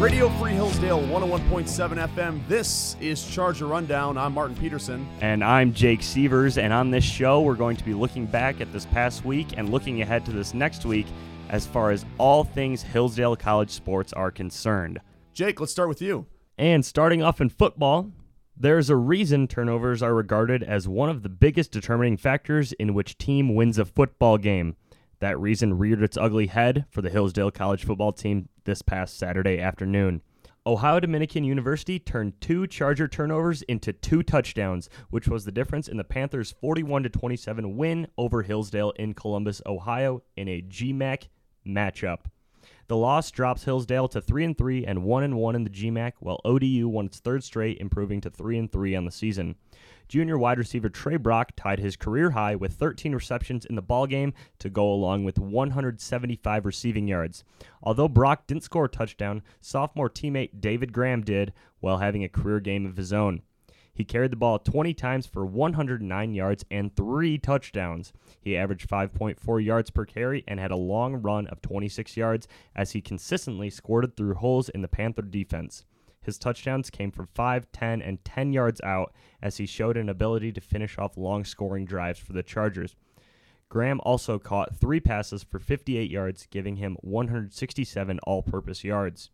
Radio Free Hillsdale 101.7 FM. This is Charger Rundown. I'm Martin Peterson. And I'm Jake Sievers. And on this show, we're going to be looking back at this past week and looking ahead to this next week as far as all things Hillsdale College sports are concerned. Jake, let's start with you. And starting off in football, there's a reason turnovers are regarded as one of the biggest determining factors in which team wins a football game. That reason reared its ugly head for the Hillsdale College football team this past Saturday afternoon. Ohio Dominican University turned two Charger turnovers into two touchdowns, which was the difference in the Panthers' 41 27 win over Hillsdale in Columbus, Ohio, in a GMAC matchup. The loss drops Hillsdale to 3 and 3 and 1 and 1 in the GMAC, while ODU won its third straight, improving to 3 and 3 on the season. Junior wide receiver Trey Brock tied his career high with 13 receptions in the ballgame to go along with 175 receiving yards. Although Brock didn't score a touchdown, sophomore teammate David Graham did while having a career game of his own. He carried the ball 20 times for 109 yards and three touchdowns. He averaged 5.4 yards per carry and had a long run of 26 yards as he consistently squirted through holes in the Panther defense. His touchdowns came from 5, 10, and 10 yards out as he showed an ability to finish off long scoring drives for the Chargers. Graham also caught three passes for 58 yards, giving him 167 all purpose yards.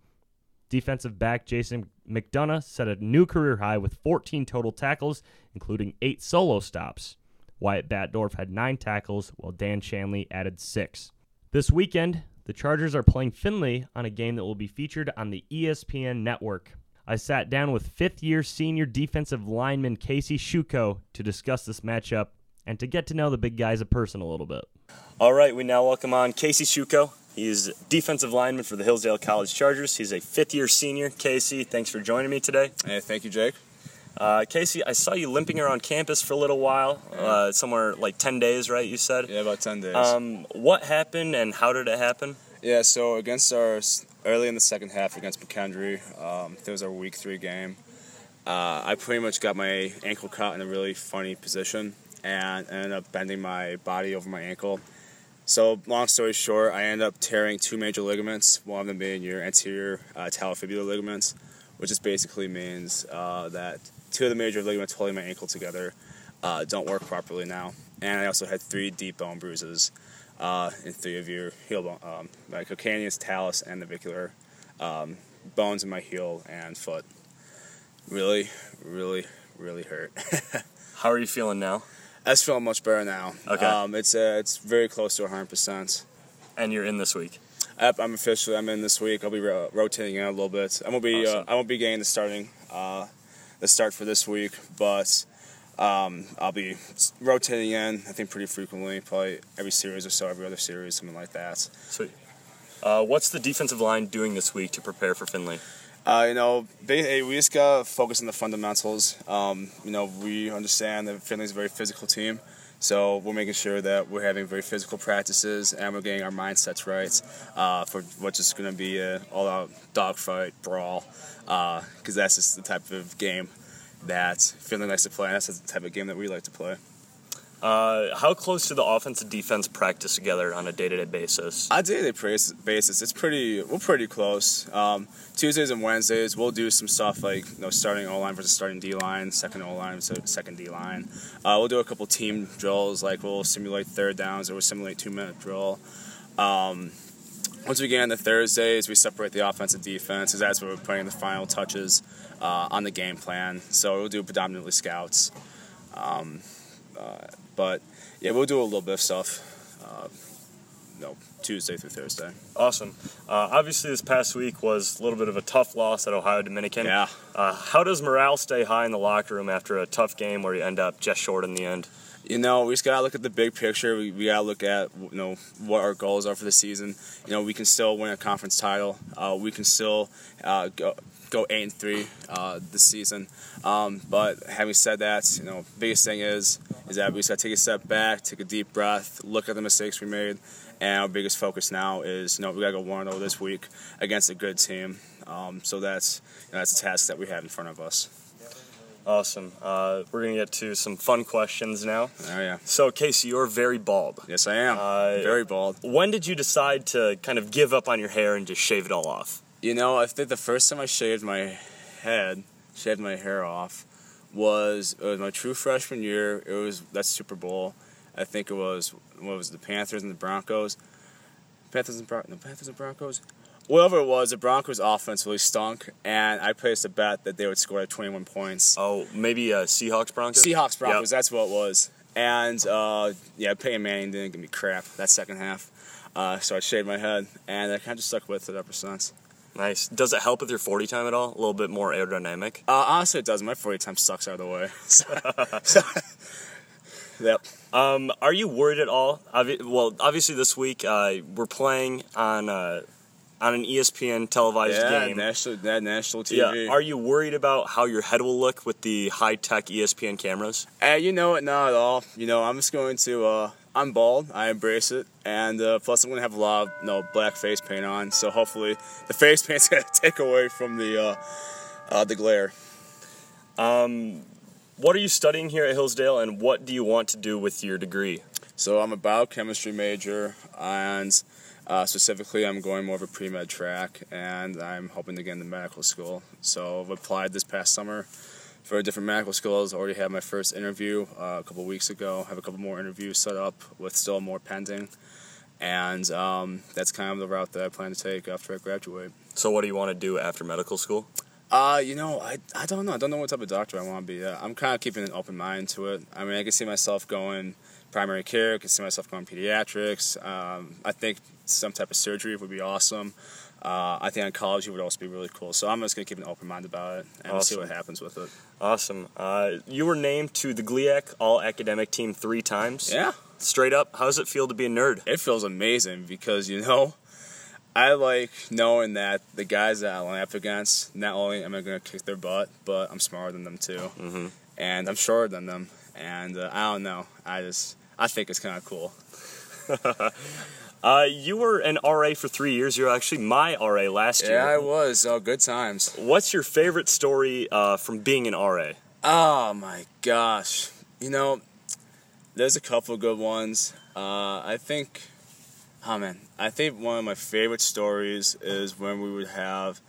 Defensive back Jason McDonough set a new career high with 14 total tackles, including eight solo stops. Wyatt Batdorf had nine tackles, while Dan Shanley added six. This weekend, the Chargers are playing Findlay on a game that will be featured on the ESPN network. I sat down with fifth year senior defensive lineman Casey Shuko to discuss this matchup and to get to know the big guy as a person a little bit. All right, we now welcome on Casey Shuko. He's defensive lineman for the Hillsdale College Chargers. He's a fifth year senior. Casey, thanks for joining me today. Hey, thank you, Jake. Uh, Casey, I saw you limping around campus for a little while, uh, somewhere like 10 days, right? You said? Yeah, about 10 days. Um, what happened and how did it happen? Yeah, so against our early in the second half against McKendree, um, it was our week three game. Uh, I pretty much got my ankle caught in a really funny position and ended up bending my body over my ankle. So, long story short, I ended up tearing two major ligaments, one of them being your anterior uh, talofibular ligaments, which just basically means uh, that two of the major ligaments holding my ankle together uh, don't work properly now. And I also had three deep bone bruises uh, in three of your heel bone, um, my calcaneus, talus, and navicular um, bones in my heel and foot. Really, really, really hurt. How are you feeling now? I just feeling much better now. Okay. Um, it's uh, it's very close to 100%. And you're in this week. I'm officially I'm in this week. I'll be ro- rotating in a little bit. I won't be Awesome. uh, I won't be getting the starting uh, the start for this week, but um, I'll be rotating in. I think pretty frequently, probably every series or so, every other series, something like that. Sweet. Uh, what's the defensive line doing this week to prepare for Findlay? Uh, you know, ba- hey, we just gotta focus on the fundamentals. Um, you know, we understand that Findlay's a very physical team, so we're making sure that we're having very physical practices and we're getting our mindsets right uh, for what's just gonna be an all-out dogfight brawl, because that's just the type of game that Findlay likes to play, and that's the type of game that we like to play. Uh, how close do the offense and defense practice together on a day-to-day basis? On a day-to-day basis- basis, it's pretty. We're pretty close. Um, Tuesdays and Wednesdays, we'll do some stuff like you know starting O line versus starting D line, second O line versus second D line. Uh, we'll do a couple team drills, like we'll simulate third downs or we'll simulate two-minute drill. Um, once we get into Thursdays, we separate the offense and defense, because that's where we're putting the final touches uh, on the game plan. So we'll do predominantly scouts. Um, uh, but yeah, we'll do a little bit of stuff. Uh, no, Tuesday through Thursday. Awesome. Uh, obviously, this past week was a little bit of a tough loss at Ohio Dominican. Yeah. Uh, how does morale stay high in the locker room after a tough game where you end up just short in the end? You know, we just gotta look at the big picture. We, we gotta look at you know what our goals are for the season. You know, we can still win a conference title. Uh, we can still uh, go go eight and three uh, this season. Um, but having said that, you know, biggest thing is is that we just gotta take a step back, take a deep breath, look at the mistakes we made, and our biggest focus now is you know we gotta go one zero this week against a good team. Um, so that's you know, that's a task that we have in front of us. Awesome. Uh, we're going to get to some fun questions now. Oh yeah. So, Casey, you're very bald. Yes, I am. Uh, Very bald. When did you decide to kind of give up on your hair and just shave it all off? You know, I think the first time I shaved my head, shaved my hair off, was it was my true freshman year. It was that Super Bowl. I think it was what was it, the Panthers and the Broncos. Panthers and Bron- no, Panthers and Broncos. Whatever it was, the Broncos offense really stunk, and I placed a bet that they would score like 21 points. Oh, maybe uh, Seahawks Broncos. Seahawks Broncos, Yep. that's what it was. And uh, yeah, Peyton Manning didn't give me crap that second half. Uh, so I shaved my head, and I kind of just stuck with it ever since. Nice. Does it help with your 40 time at all? A little bit more aerodynamic. Uh, honestly, it doesn't. My 40 time sucks out of the way. So, yep. Um, are you worried at all? Obvi- well, obviously this week uh, we're playing on uh, on an ESPN televised Yeah, game. national, that national TV. Yeah. Are you worried about how your head will look with the high tech ESPN cameras? Uh, you know it, not at all. You know, I'm just going to. Uh, I'm bald. I embrace it, and uh, plus I'm going to have a lot of you know, black face paint on. So hopefully the face paint's going to take away from the uh, uh, the glare. Um, what are you studying here at Hillsdale, and what do you want to do with your degree? So I'm a biochemistry major, and uh, specifically I'm going more of a pre med track, and I'm hoping to get into medical school. So I've applied this past summer for different medical schools. I already had my first interview uh, a couple weeks ago. Have a couple more interviews set up with still more pending, and um, that's kind of the route that I plan to take after I graduate. So, what do you want to do after medical school? Uh, you know, I, I don't know. I don't know what type of doctor I want to be. Uh, I'm kind of keeping an open mind to it. I mean, I can see myself going primary care. I can see myself going pediatrics. Um, I think some type of surgery would be awesome. Uh, I think oncology would also be really cool. So I'm just gonna keep an open mind about it and we'll see what happens with it. Awesome. Uh, you were named to the GLIAC All Academic Team three times. Yeah, Straight up, how does it feel to be a nerd? it feels amazing because you know, I like knowing that the guys that I line up against, not only am I gonna kick their butt, but I'm smarter than them too. Mhm. and I'm shorter than them. And uh, I don't know. I just I think it's kind of cool. Uh, you were an RA for three years. You were actually my RA last year. Yeah, I was. Oh, good times. What's your favorite story uh, from being an RA? Oh my gosh. You know, there's a couple good ones. Uh, I think, oh man, I think one of my favorite stories is when we would have.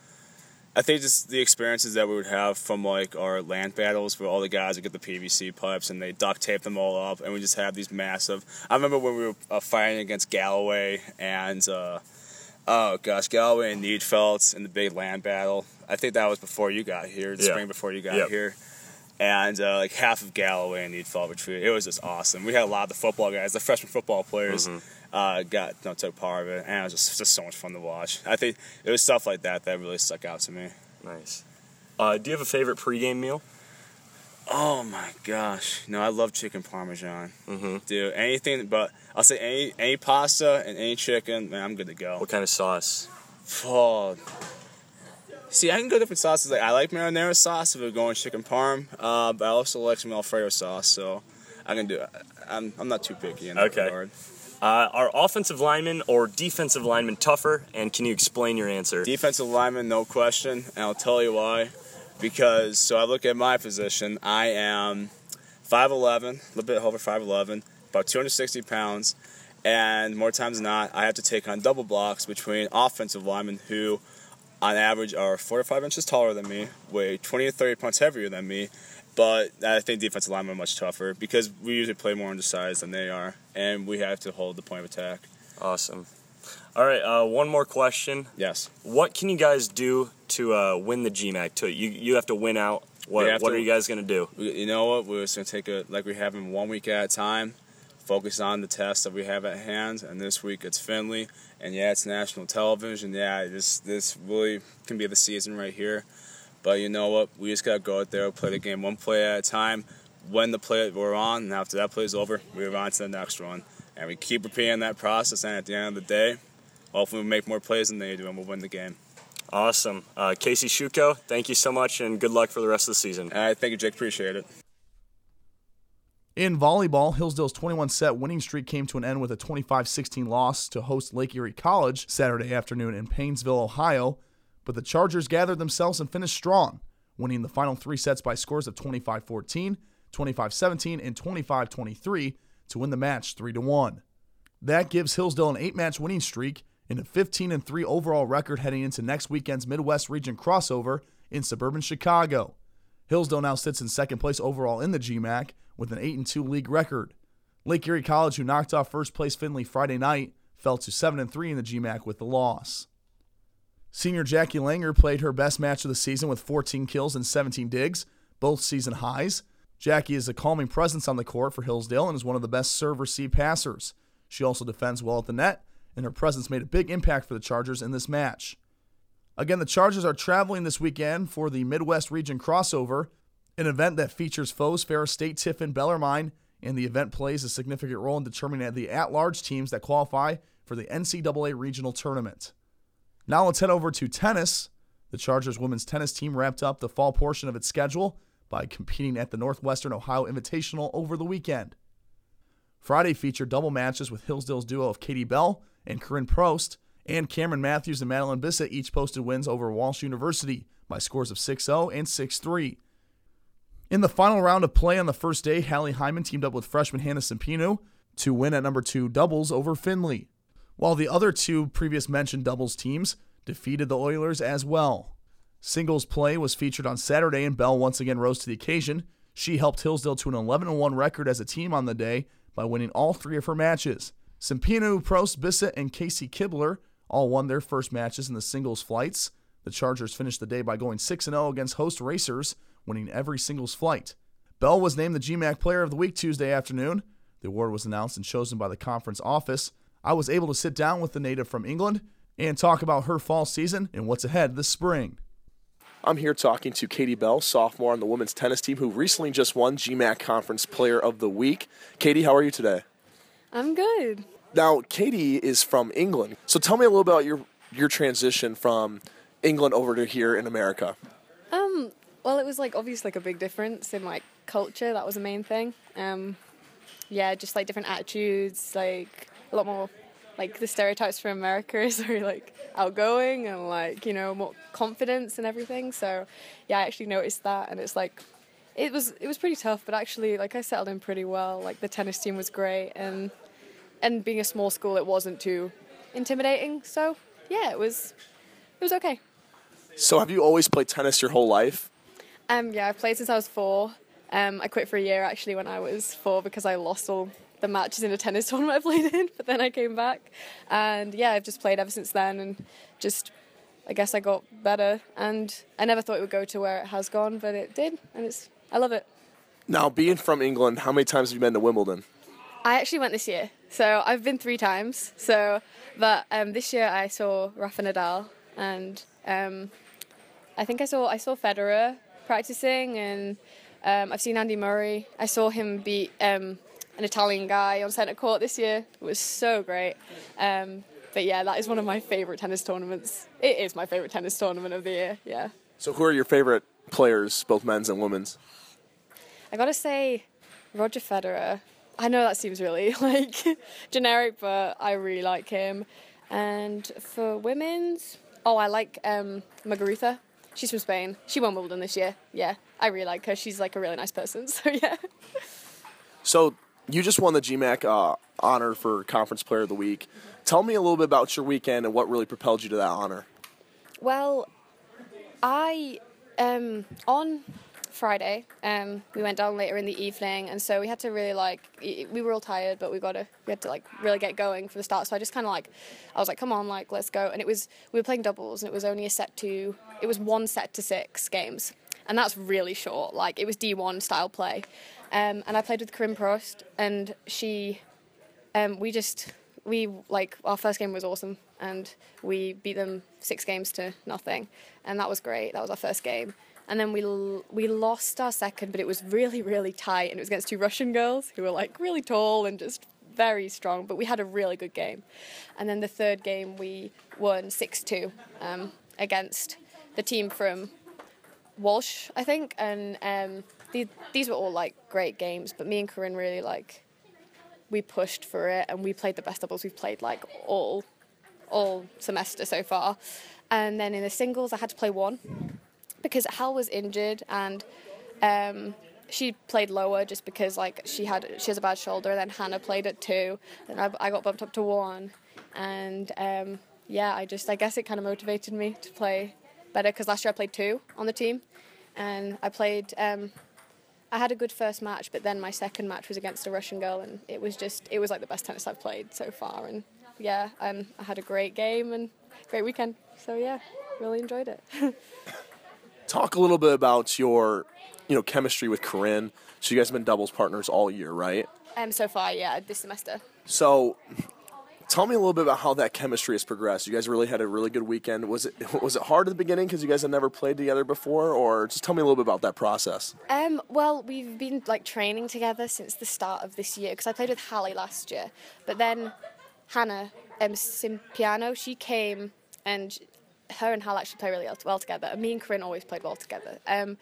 I think just the experiences that we would have from like our land battles where all the guys would get the PVC pipes and they duct tape them all up and we just have these massive. I remember when we were uh, fighting against Galloway and uh, oh gosh, Galloway and Niedfeldt in the big land battle. I think that was before you got here, the Yeah. spring before you got Yep. here. And uh, like half of Galloway and fall retreated. It was just awesome. We had a lot of the football guys, the freshman football players, uh, got no took part of it, and it was just, just so much fun to watch. I think it was stuff like that that really stuck out to me. Nice. Uh, do you have a favorite pregame meal? Oh my gosh! No, I love chicken parmesan, Mm-hmm. dude. Anything but I'll say any any pasta and any chicken, man, I'm good to go. What kind of sauce? Oh. See, I can go different sauces. Like I like marinara sauce if we're going chicken parm, uh, but I also like some Alfredo sauce, so I can do it. I'm, I'm not too picky in that Okay. regard. Uh, are offensive linemen or defensive linemen tougher? And can you explain your answer? Defensive lineman, no question, and I'll tell you why. Because so I look at my position, I am 5'11", a little bit over 5'11", about 260 pounds, and more times than not, I have to take on double blocks between offensive linemen who, on average, are four to five inches taller than me, weigh 20 to 30 pounds heavier than me. But I think defensive linemen are much tougher because we usually play more undersized than they are, and we have to hold the point of attack. Awesome. All right, uh, one more question. Yes. What can you guys do to uh, win the GMAC? To you, you have to win out. What, what to- are you guys gonna do? You know what? We're just gonna take it like we have in one week at a time. Focus on the tests that we have at hand, and this week it's Findlay, and yeah, it's national television. Yeah, this this really can be the season right here. But you know what? We just gotta go out there, play the game one play at a time. When the play we're on, and after that play is over, we move on to the next one, and we keep repeating that process. And at the end of the day, hopefully we make more plays than they do, and we'll win the game. Awesome. Uh, Casey Shuko, thank you so much, and good luck for the rest of the season. All right, thank you, Jake. Appreciate it. In volleyball, Hillsdale's 21 set winning streak came to an end with a 25 16 loss to host Lake Erie College Saturday afternoon in Painesville, Ohio. But the Chargers gathered themselves and finished strong, winning the final three sets by scores of 25 14, 25 17, and 25 23 to win the match 3 1. That gives Hillsdale an eight match winning streak and a 15 3 overall record heading into next weekend's Midwest Region crossover in suburban Chicago. Hillsdale now sits in second place overall in the GMAC with an 8 and 2 league record. Lake Erie College, who knocked off first place Findlay Friday night, fell to 7 and 3 in the GMAC with the loss. Senior Jackie Langer played her best match of the season with 14 kills and 17 digs, both season highs. Jackie is a calming presence on the court for Hillsdale and is one of the best serve receive passers. She also defends well at the net, and her presence made a big impact for the Chargers in this match. Again, the Chargers are traveling this weekend for the Midwest Region crossover, an event that features foes Ferris State, Tiffin, Bellarmine, and the event plays a significant role in determining the at large teams that qualify for the NCAA regional tournament. Now let's head over to tennis. The Chargers women's tennis team wrapped up the fall portion of its schedule by competing at the Northwestern Ohio Invitational over the weekend. Friday featured double matches with Hillsdale's duo of Katie Bell and Corinne Prost, and Cameron Matthews and Madeline Bissett each posted wins over Walsh University by scores of 6 0 and 6 3. In the final round of play on the first day, Hallie Hyman teamed up with freshman Hannah Simpino to win at number two doubles over Findlay, while the other two previous mentioned doubles teams defeated the Oilers as well. Singles play was featured on Saturday, and Bell once again rose to the occasion. She helped Hillsdale to an 11 1 record as a team on the day by winning all three of her matches. Simpino, Prost, Bissett, and Casey Kibler all won their first matches in the singles flights. The Chargers finished the day by going 6 0 against host racers, winning every singles flight. Bell was named the GMAC Player of the Week Tuesday afternoon. The award was announced and chosen by the conference office. I was able to sit down with the native from England and talk about her fall season and what's ahead this spring. I'm here talking to Katie Bell, sophomore on the women's tennis team, who recently just won GMAC Conference Player of the Week. Katie, how are you today? I'm good. Now, Katie is from England, so tell me a little about your your transition from England over to here in America. Um, well, it was like obviously like a big difference in like culture. That was the main thing. Um, yeah, just like different attitudes, like a lot more like the stereotypes from America is very like outgoing and like you know more confidence and everything. So yeah, I actually noticed that, and it's like it was it was pretty tough, but actually like I settled in pretty well. Like the tennis team was great, and and being a small school, it wasn't too intimidating. So yeah, it was it was okay. So have you always played tennis your whole life? Um, yeah, I've played since I was four. Um, I quit for a year actually when I was four because I lost all the matches in a tennis tournament I played in, but then I came back. And yeah, I've just played ever since then and just, I guess I got better. And I never thought it would go to where it has gone, but it did. And it's, I love it. Now, being from England, how many times have you been to Wimbledon? I actually went this year. So I've been three times. So, but um, this year I saw Rafa Nadal and um, I think I saw I saw Federer practicing and um, I've seen Andy Murray. I saw him beat um, an Italian guy on centre court this year. It was so great. Um, but yeah, that is one of my favourite tennis tournaments. It is my favourite tennis tournament of the year. Yeah. So, who are your favorite players, both men's and women's? I gotta say, Roger Federer. I know that seems really like generic, but I really like him. And for women's, oh, I like um, Muguruza. She's from Spain. She won Wimbledon this year. Yeah, I really like her. She's like a really nice person. So yeah. So you just won the GMAC uh, honor for Conference Player of the Week. Tell me a little bit about your weekend and what really propelled you to that honor. Well, I um, on Friday um, we went down later in the evening, and so we had to really like we were all tired, but we got to we had to like really get going for the start. So I just kind of like I was like, come on, like let's go. And it was we were playing doubles, and it was only a set to it was one set to six games, and that's really short. Like it was D one style play. Um, and I played with Corinne Prost, and she, um, we just, we like our first game was awesome, and we beat them six games to nothing, and that was great. That was our first game, and then we l- we lost our second, but it was really really tight, and it was against two Russian girls who were like really tall and just very strong, but we had a really good game, and then the third game we won six two um, against the team from Walsh, I think, and. Um, these, these were all like great games, but me and Corinne really like we pushed for it and we played the best doubles we've played like all all semester so far. And then in the singles, I had to play one because Hal was injured and um, she played lower just because like she had she has a bad shoulder. And then Hannah played at two, and I, I got bumped up to one, and um, yeah, I just I guess it kind of motivated me to play better because last year I played two on the team, and I played. Um, I had a good first match, but then my second match was against a Russian girl, and it was just it was like the best tennis I've played so far. And yeah, um, I had a great game and great weekend. So yeah, really enjoyed it. Talk a little bit about your, you know, chemistry with Corinne. So you guys have been doubles partners all year, right? um, so far, yeah, this semester. So, tell me a little bit about how that chemistry has progressed. You guys really had a really good weekend. Was it was it hard at the beginning because you guys had never played together before, or just tell me a little bit about that process? Um, well, we've been like training together since the start of this year because I played with Hallie last year, but then Hannah um, Simpiano, she came and her and Hal actually play really well together. And me and Corinne always played well together. Um,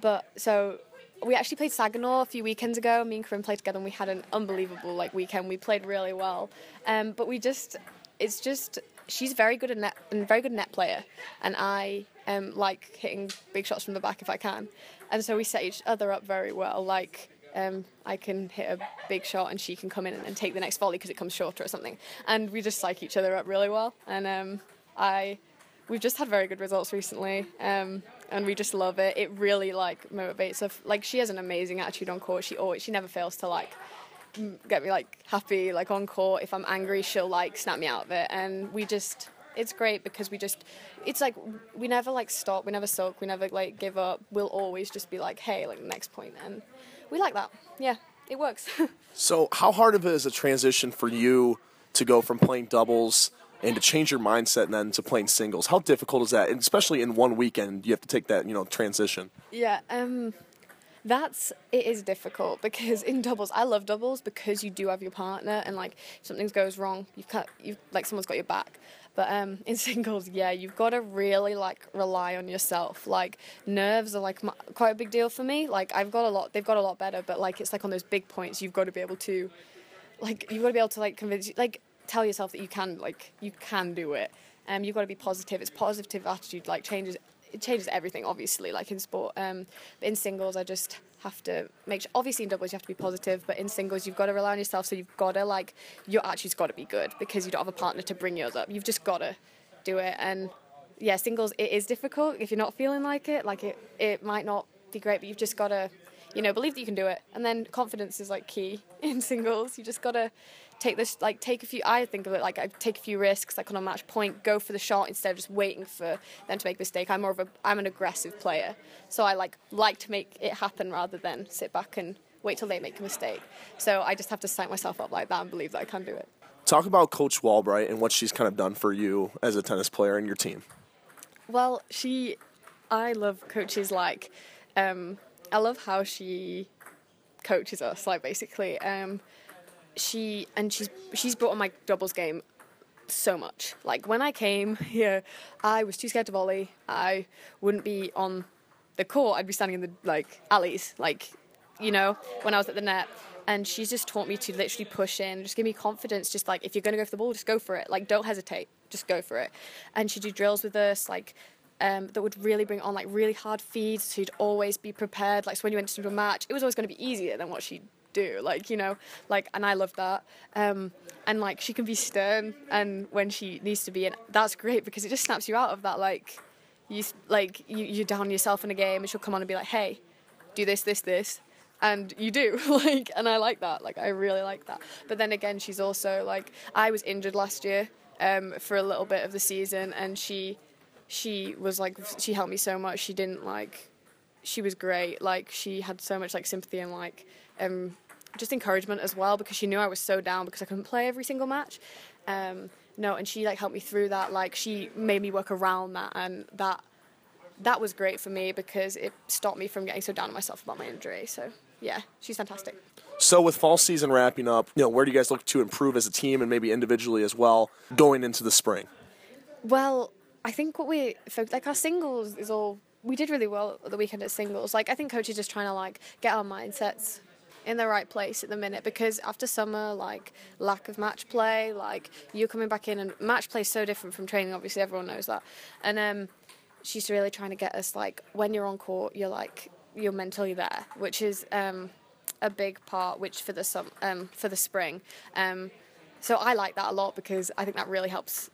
but so we actually played Saginaw a few weekends ago. Me and Corinne played together, and we had an unbelievable like weekend. We played really well, um, but we just it's just she's very good at net and very good net player, and I um, like hitting big shots from the back if I can, and so we set each other up very well. Like um, I can hit a big shot and she can come in and, and take the next volley because it comes shorter or something, and we just psych each other up really well. And um, I we've just had very good results recently. Um, and we just love it. It really like motivates her. Like she has an amazing attitude on court. She always she never fails to like get me like happy like on court. If I'm angry, she'll like snap me out of it. And we just it's great because we just it's like we never like stop. We never sulk. We never like give up. We'll always just be like hey like next point and we like that. Yeah, it works. So, how hard of it is a transition for you to go from playing doubles and to change your mindset and then to playing singles? How difficult is that? And especially in one weekend, you have to take that, you know, transition. Yeah, um, that's it is difficult because in doubles, I love doubles because you do have your partner, and like if something goes wrong, you've cut, you like someone's got your back. But um, in singles, yeah, you've got to really like rely on yourself. Like nerves are like m- quite a big deal for me. Like I've got a lot, they've got a lot better, but like it's like on those big points, you've got to be able to, like you've got to be able to like convince, like tell yourself that you can, like you can do it. Um, you've got to be positive. It's positive attitude like changes it changes everything obviously like in sport. Um, but in singles i just have to make sure obviously in doubles you have to be positive but in singles you've got to rely on yourself so you've got to like your attitude's got to be good because you don't have a partner to bring yours up. You've just got to do it and yeah singles it is difficult. If you're not feeling like it like it it might not be great but you've just got to you know believe that you can do it. And then confidence is like key in singles. You just got to take this like take a few i think of it like i take a few risks like on a match point go for the shot instead of just waiting for them to make a mistake i'm more of a i'm an aggressive player so i like like to make it happen rather than sit back and wait till they make a mistake so i just have to psych myself up like that and believe that i can do it Talk about Coach Walbright and what she's kind of done for you as a tennis player and your team. Well, she, I love coaches like, um, I love how she coaches us. Like basically, um, she and she's she's brought on my doubles game so much. Like when I came here, I was too scared to volley. I wouldn't be on the court. I'd be standing in the like alleys, like you know, when I was at the net. And she's just taught me to literally push in, just give me confidence. Just like if you're gonna go for the ball, just go for it. Like don't hesitate, just go for it. And she'd do drills with us, like um, that would really bring on like really hard feeds. So you'd always be prepared. Like so when you went into a match, it was always going to be easier than what she'd do. Like you know, like and I love that. Um, and like she can be stern, and when she needs to be, and that's great because it just snaps you out of that. Like you like you you're down yourself in a game, and she'll come on and be like, hey, do this, this, this. And you do like, and I like that. Like, I really like that. But then again, she's also like, I was injured last year um, for a little bit of the season, and she she was like she helped me so much she didn't like she was great like she had so much like sympathy and like um just encouragement as well because she knew I was so down because I couldn't play every single match um no and she like helped me through that like she made me work around that and that that was great for me because it stopped me from getting so down on myself about my injury so yeah she's fantastic So, with fall season wrapping up, you know, where do you guys look to improve as a team and maybe individually as well going into the spring? Well, I think what we like our singles is all we did really well at the weekend at singles. Like I think coach is just trying to like get our mindsets in the right place at the minute because after summer, like lack of match play, like you're coming back in and match play is so different from training. Obviously, everyone knows that, and um, she's really trying to get us like when you're on court, you're like you're mentally there, which is um, a big part. Which for the sum um, for the spring, um, so I like that a lot because I think that really helps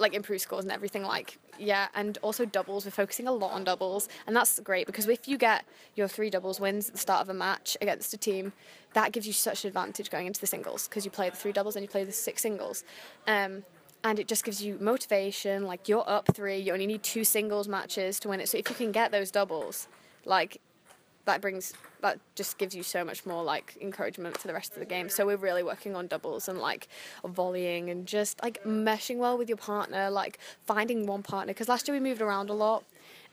like improve scores and everything like yeah and also doubles. We're focusing a lot on doubles and that's great because if you get your three doubles wins at the start of a match against a team that gives you such an advantage going into the singles because you play the three doubles and you play the six singles. Um, and it just gives you motivation like you're up three you only need two singles matches to win it. So if you can get those doubles like that brings that just gives you so much more like encouragement for the rest of the game. So we're really working on doubles and like volleying and just like meshing well with your partner, like finding one partner. Because last year we moved around a lot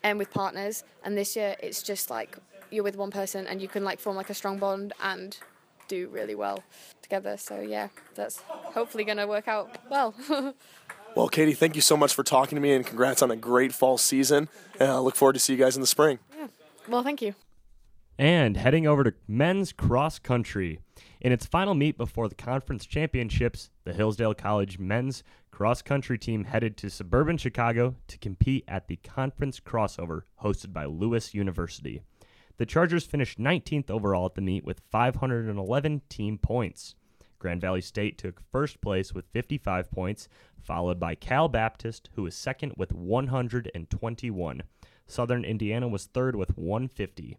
and um, with partners, and this year it's just like you're with one person and you can like form like a strong bond and do really well together. So yeah, that's hopefully going to work out well. well, Katie, thank you so much for talking to me and congrats on a great fall season. And I look forward to see you guys in the spring. Yeah. Well, thank you and heading over to men's cross country. In its final meet before the conference championships, the Hillsdale College men's cross country team headed to suburban Chicago to compete at the conference crossover hosted by Lewis University. The Chargers finished 19th overall at the meet with 511 team points. Grand Valley State took first place with 55 points, followed by Cal Baptist, who was second with 121. Southern Indiana was third with 150.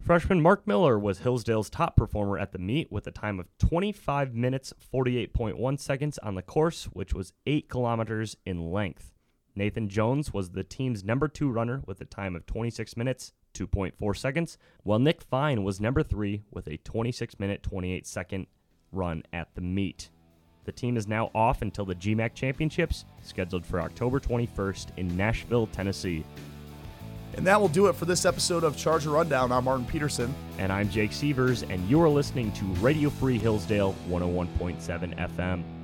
Freshman Mark Miller was Hillsdale's top performer at the meet with a time of 25 minutes 48.1 seconds on the course, which was 8 kilometers in length. Nathan Jones was the team's number 2 runner with a time of 26 minutes 2.4 seconds, while Nick Fine was number 3 with a 26 minute 28 second run at the meet. The team is now off until the GMAC Championships, scheduled for October 21st in Nashville, Tennessee. And that will do it for this episode of Charger Rundown. I'm Martin Peterson. And I'm Jake Sievers, and you're listening to Radio Free Hillsdale 101.7 FM.